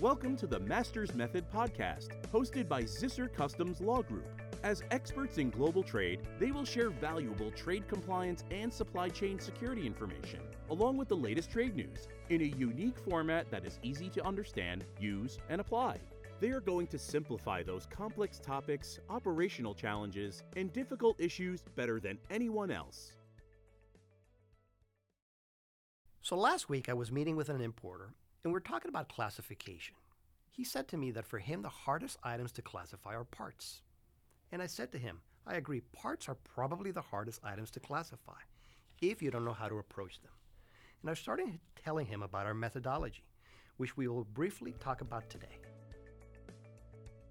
Welcome to the Masters Method podcast, hosted by Zisser Customs Law Group. As experts in global trade, they will share valuable trade compliance and supply chain security information, along with the latest trade news, in a unique format that is easy to understand, use, and apply. They are going to simplify those complex topics, operational challenges, and difficult issues better than anyone else. So last week I was meeting with an importer and we are talking about classification. He said to me that for him the hardest items to classify are parts. And I said to him, I agree, parts are probably the hardest items to classify if you don't know how to approach them. And I started telling him about our methodology, which we will briefly talk about today.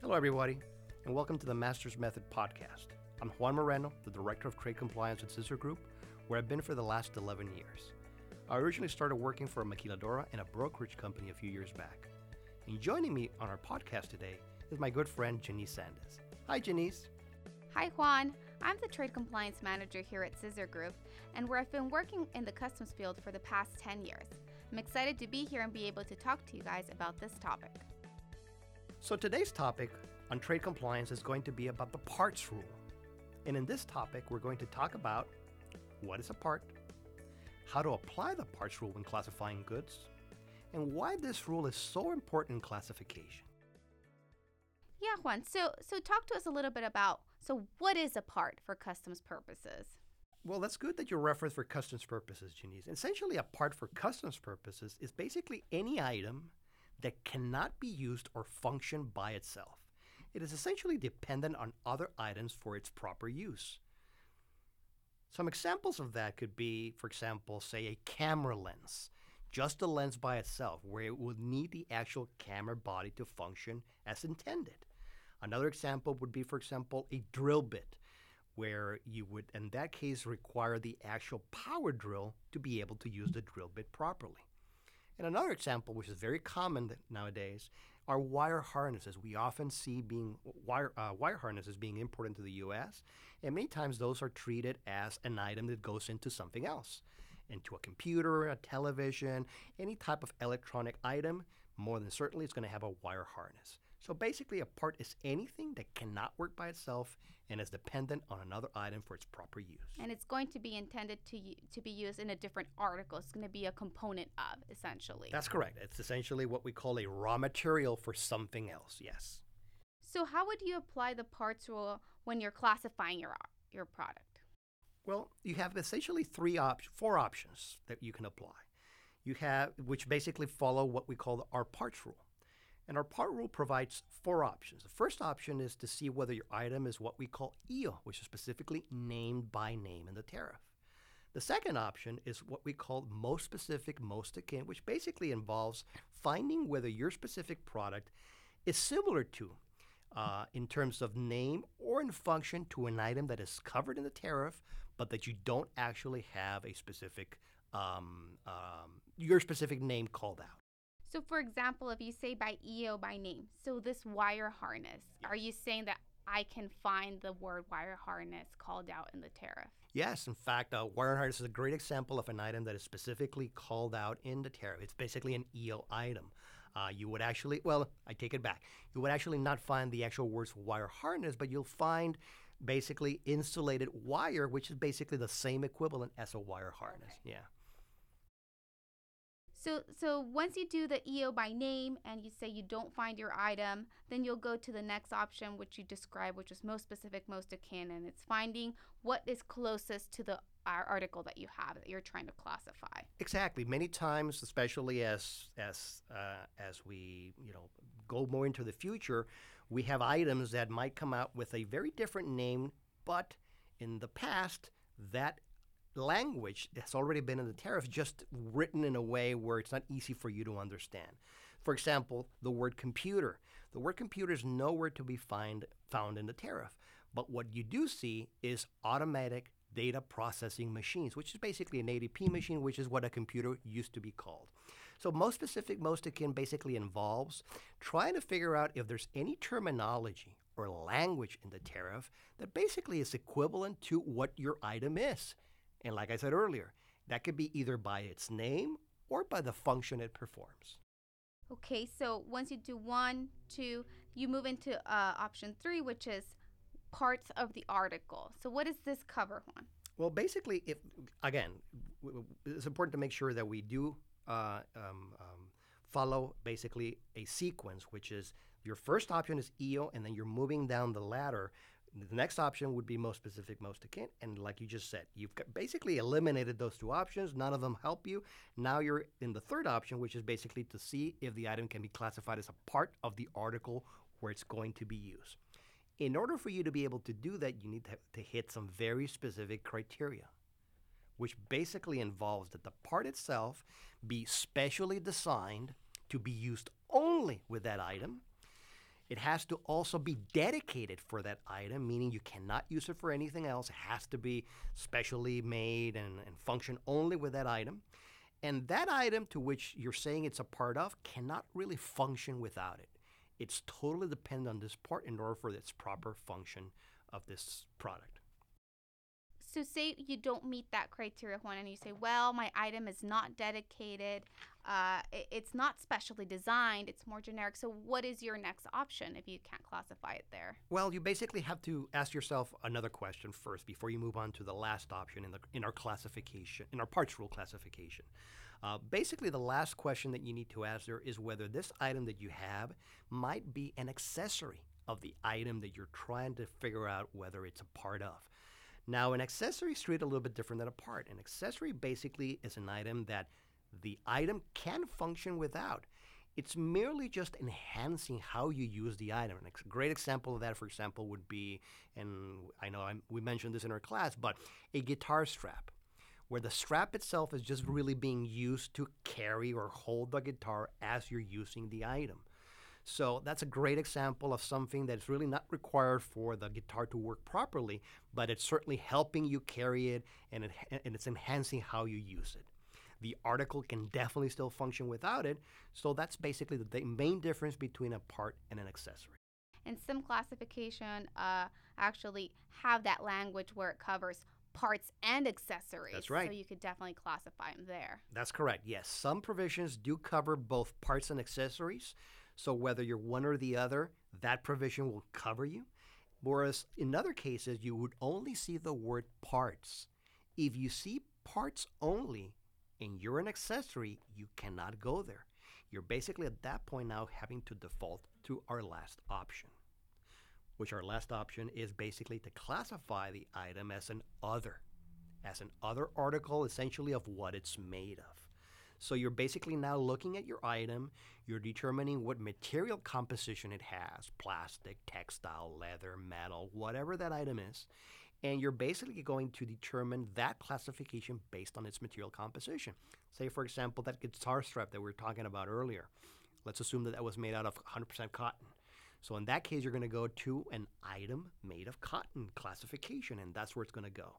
Hello, everybody, and welcome to the Masters Method podcast. I'm Juan Moreno, the Director of Trade Compliance at Zisser Group, where I've been for the last 11 years. I originally started working for a maquiladora and a brokerage company a few years back. And joining me on our podcast today is my good friend Janice Sanders. Hi, Janice. Hi, Juan. I'm the Trade Compliance Manager here at Zisser Group, and where I've been working in the customs field for the past 10 years. I'm excited to be here and be able to talk to you guys about this topic. So, today's topic on trade compliance is going to be about the parts rule. And in this topic, we're going to talk about what is a part, how to apply the parts rule when classifying goods, and why this rule is so important in classification. Yeah, Juan. So, so talk to us a little bit about so what is a part for customs purposes? Well, that's good that you reference for customs purposes, Janice. Essentially, a part for customs purposes is basically any item that cannot be used or function by itself. It is essentially dependent on other items for its proper use. Some examples of that could be, for example, say a camera lens, just a lens by itself, where it would need the actual camera body to function as intended. Another example would be, for example, a drill bit, where you would, in that case, require the actual power drill to be able to use the drill bit properly. And another example, which is very common nowadays, are wire harnesses. We often see being wire uh, wire harnesses being imported into the U.S., and many times those are treated as an item that goes into something else, into a computer, a television, any type of electronic item. More than certainly, it's going to have a wire harness. So basically, a part is anything that cannot work by itself and is dependent on another item for its proper use. And it's going to be intended to to be used in a different article. It's going to be a component of, essentially. That's correct. It's essentially what we call a raw material for something else. Yes. So how would you apply the parts rule when you're classifying your your product? Well, you have essentially three op- four options that you can apply. You have which basically follow what we call the, our parts rule. And our part rule provides four options. The first option is to see whether your item is what we call EO, which is specifically named by name in the tariff. The second option is what we call most specific, most akin, which basically involves finding whether your specific product is similar to, uh, in terms of name or in function, to an item that is covered in the tariff, but that you don't actually have a specific, um, um, your specific name called out. So, for example, if you say by EO by name, so this wire harness, are you saying that I can find the word wire harness called out in the tariff? Yes, in fact, uh, wire harness is a great example of an item that is specifically called out in the tariff. It's basically an EO item. Uh, you would actually, well, I take it back. You would actually not find the actual words wire harness, but you'll find basically insulated wire, which is basically the same equivalent as a wire harness. Okay. Yeah. So, so once you do the EO by name and you say you don't find your item, then you'll go to the next option, which you describe, which is most specific, most akin, and it's finding what is closest to the article that you have that you're trying to classify. Exactly. Many times, especially as as uh, as we you know go more into the future, we have items that might come out with a very different name, but in the past that language that's already been in the tariff just written in a way where it's not easy for you to understand. For example, the word computer. The word computer is nowhere to be find, found in the tariff. But what you do see is automatic data processing machines, which is basically an ADP machine, which is what a computer used to be called. So, most specific, most akin basically involves trying to figure out if there's any terminology or language in the tariff that basically is equivalent to what your item is. And like I said earlier, that could be either by its name or by the function it performs. Okay, so once you do one, two, you move into uh, option three, which is parts of the article. So what does this cover, Juan? Well, basically, if again, it's important to make sure that we do uh, um, um, follow basically a sequence, which is your first option is EO, and then you're moving down the ladder. The next option would be most specific, most akin, and like you just said, you've basically eliminated those two options. None of them help you. Now you're in the third option, which is basically to see if the item can be classified as a part of the article where it's going to be used. In order for you to be able to do that, you need to, to hit some very specific criteria, which basically involves that the part itself be specially designed to be used only with that item. It has to also be dedicated for that item, meaning you cannot use it for anything else. It has to be specially made and, and function only with that item. And that item to which you're saying it's a part of cannot really function without it. It's totally dependent on this part in order for its proper function of this product. So say you don't meet that criteria, Juan, and you say, well, my item is not dedicated, uh, it- it's not specially designed, it's more generic. So what is your next option if you can't classify it there? Well, you basically have to ask yourself another question first before you move on to the last option in, the, in our classification, in our parts rule classification. Uh, basically, the last question that you need to ask there is whether this item that you have might be an accessory of the item that you're trying to figure out whether it's a part of. Now, an accessory is treated a little bit different than a part. An accessory basically is an item that the item can function without. It's merely just enhancing how you use the item. A great example of that, for example, would be, and I know I'm, we mentioned this in our class, but a guitar strap, where the strap itself is just really being used to carry or hold the guitar as you're using the item. So that's a great example of something that's really not required for the guitar to work properly, but it's certainly helping you carry it and, it, and it's enhancing how you use it. The article can definitely still function without it, so that's basically the, main difference between a part and an accessory. And some classification uh, actually have that language where it covers parts and accessories. That's right. So you could definitely classify them there. That's correct. Yes, some provisions do cover both parts and accessories. So whether you're one or the other, that provision will cover you. Whereas in other cases, you would only see the word parts. If you see parts only and you're an accessory, you cannot go there. You're basically at that point now having to default to our last option, which our last option is basically to classify the item as an other, as an other article essentially of what it's made of. So you're basically now looking at your item, you're determining what material composition it has plastic, textile, leather, metal, whatever that item is. And you're basically going to determine that classification based on its material composition. Say, for example, that guitar strap that we were talking about earlier. Let's assume that that was made out of 100% cotton. So in that case, you're going to go to an item made of cotton classification, and that's where it's going to go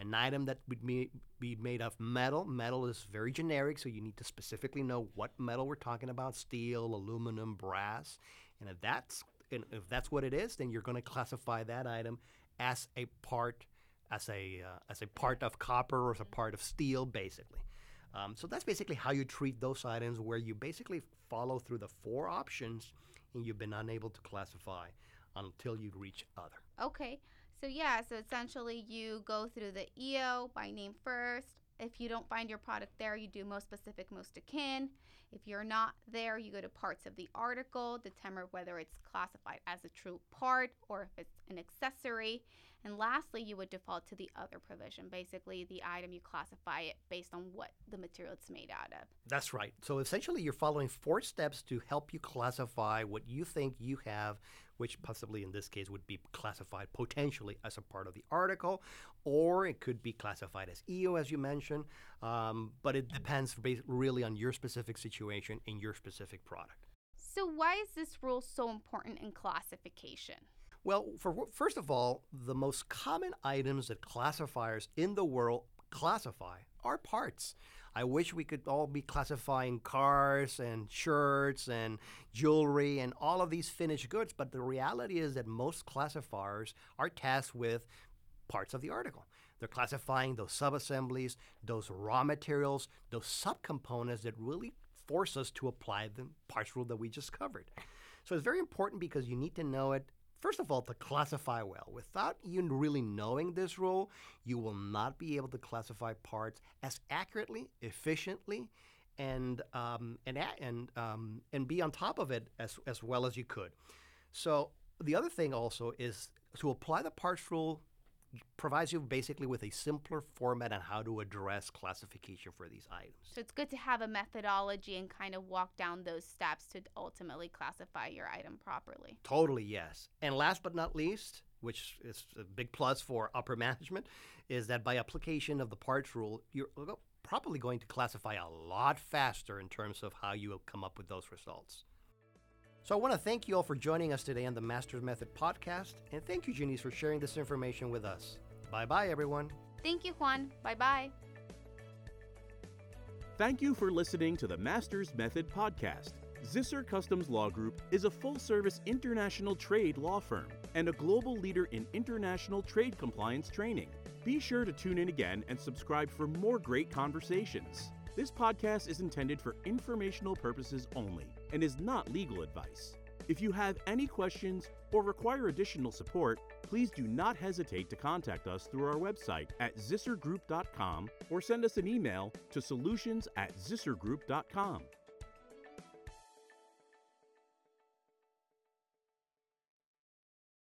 an item that would be, be made of metal. Metal is very generic, so you need to specifically know what metal we're talking about: steel, aluminum, brass. And if that's and if that's what it is, then you're going to classify that item as a part, as a uh, as a part of copper or as a part of steel, basically. Um, so that's basically how you treat those items, where you basically follow through the four options, and you've been unable to classify until you reach other. Okay. So yeah, so essentially you go through the EO by name first. If you don't find your product there, you do most specific, most akin. If you're not there, you go to parts of the article, determine whether it's classified as a true part or if it's an accessory. And lastly, you would default to the other provision. Basically, the item you classify it based on what the material it's made out of. That's right. So essentially, you're following four steps to help you classify what you think you have, which possibly in this case would be classified potentially as a part of the article, or it could be classified as EO, as you mentioned. Um, but it depends really on your specific situation and your specific product. So why is this rule so important in classification? Well, for first of all, the most common items that classifiers in the world classify are parts. I wish we could all be classifying cars and shirts and jewelry and all of these finished goods, but the reality is that most classifiers are tasked with parts of the article. They're classifying those subassemblies, those raw materials, those subcomponents that really force us to apply the parts rule that we just covered. So it's very important because you need to know it. First of all, to classify well. Without you really knowing this rule, you will not be able to classify parts as accurately, efficiently, and um, and and um, and be on top of it as as well as you could. So the other thing also is to apply the parts rule provides you basically with a simpler format on how to address classification for these items. So it's good to have a methodology and kind of walk down those steps to ultimately classify your item properly. Totally, yes. And last but not least, which is a big plus for upper management, is that by application of the parts rule, you're probably going to classify a lot faster in terms of how you will come up with those results. So I want to thank you all for joining us today on the Masters Method podcast, and thank you, Janice, for sharing this information with us. Bye bye, everyone. Thank you, Juan. Bye bye. Thank you for listening to the Masters Method podcast. Zisser Customs Law Group is a full service international trade law firm and a global leader in international trade compliance training. Be sure to tune in again and subscribe for more great conversations. This podcast is intended for informational purposes only and is not legal advice. If you have any questions or require additional support, please do not hesitate to contact us through our website at zissergroup.com or send us an email to solutions at zissergroup.com.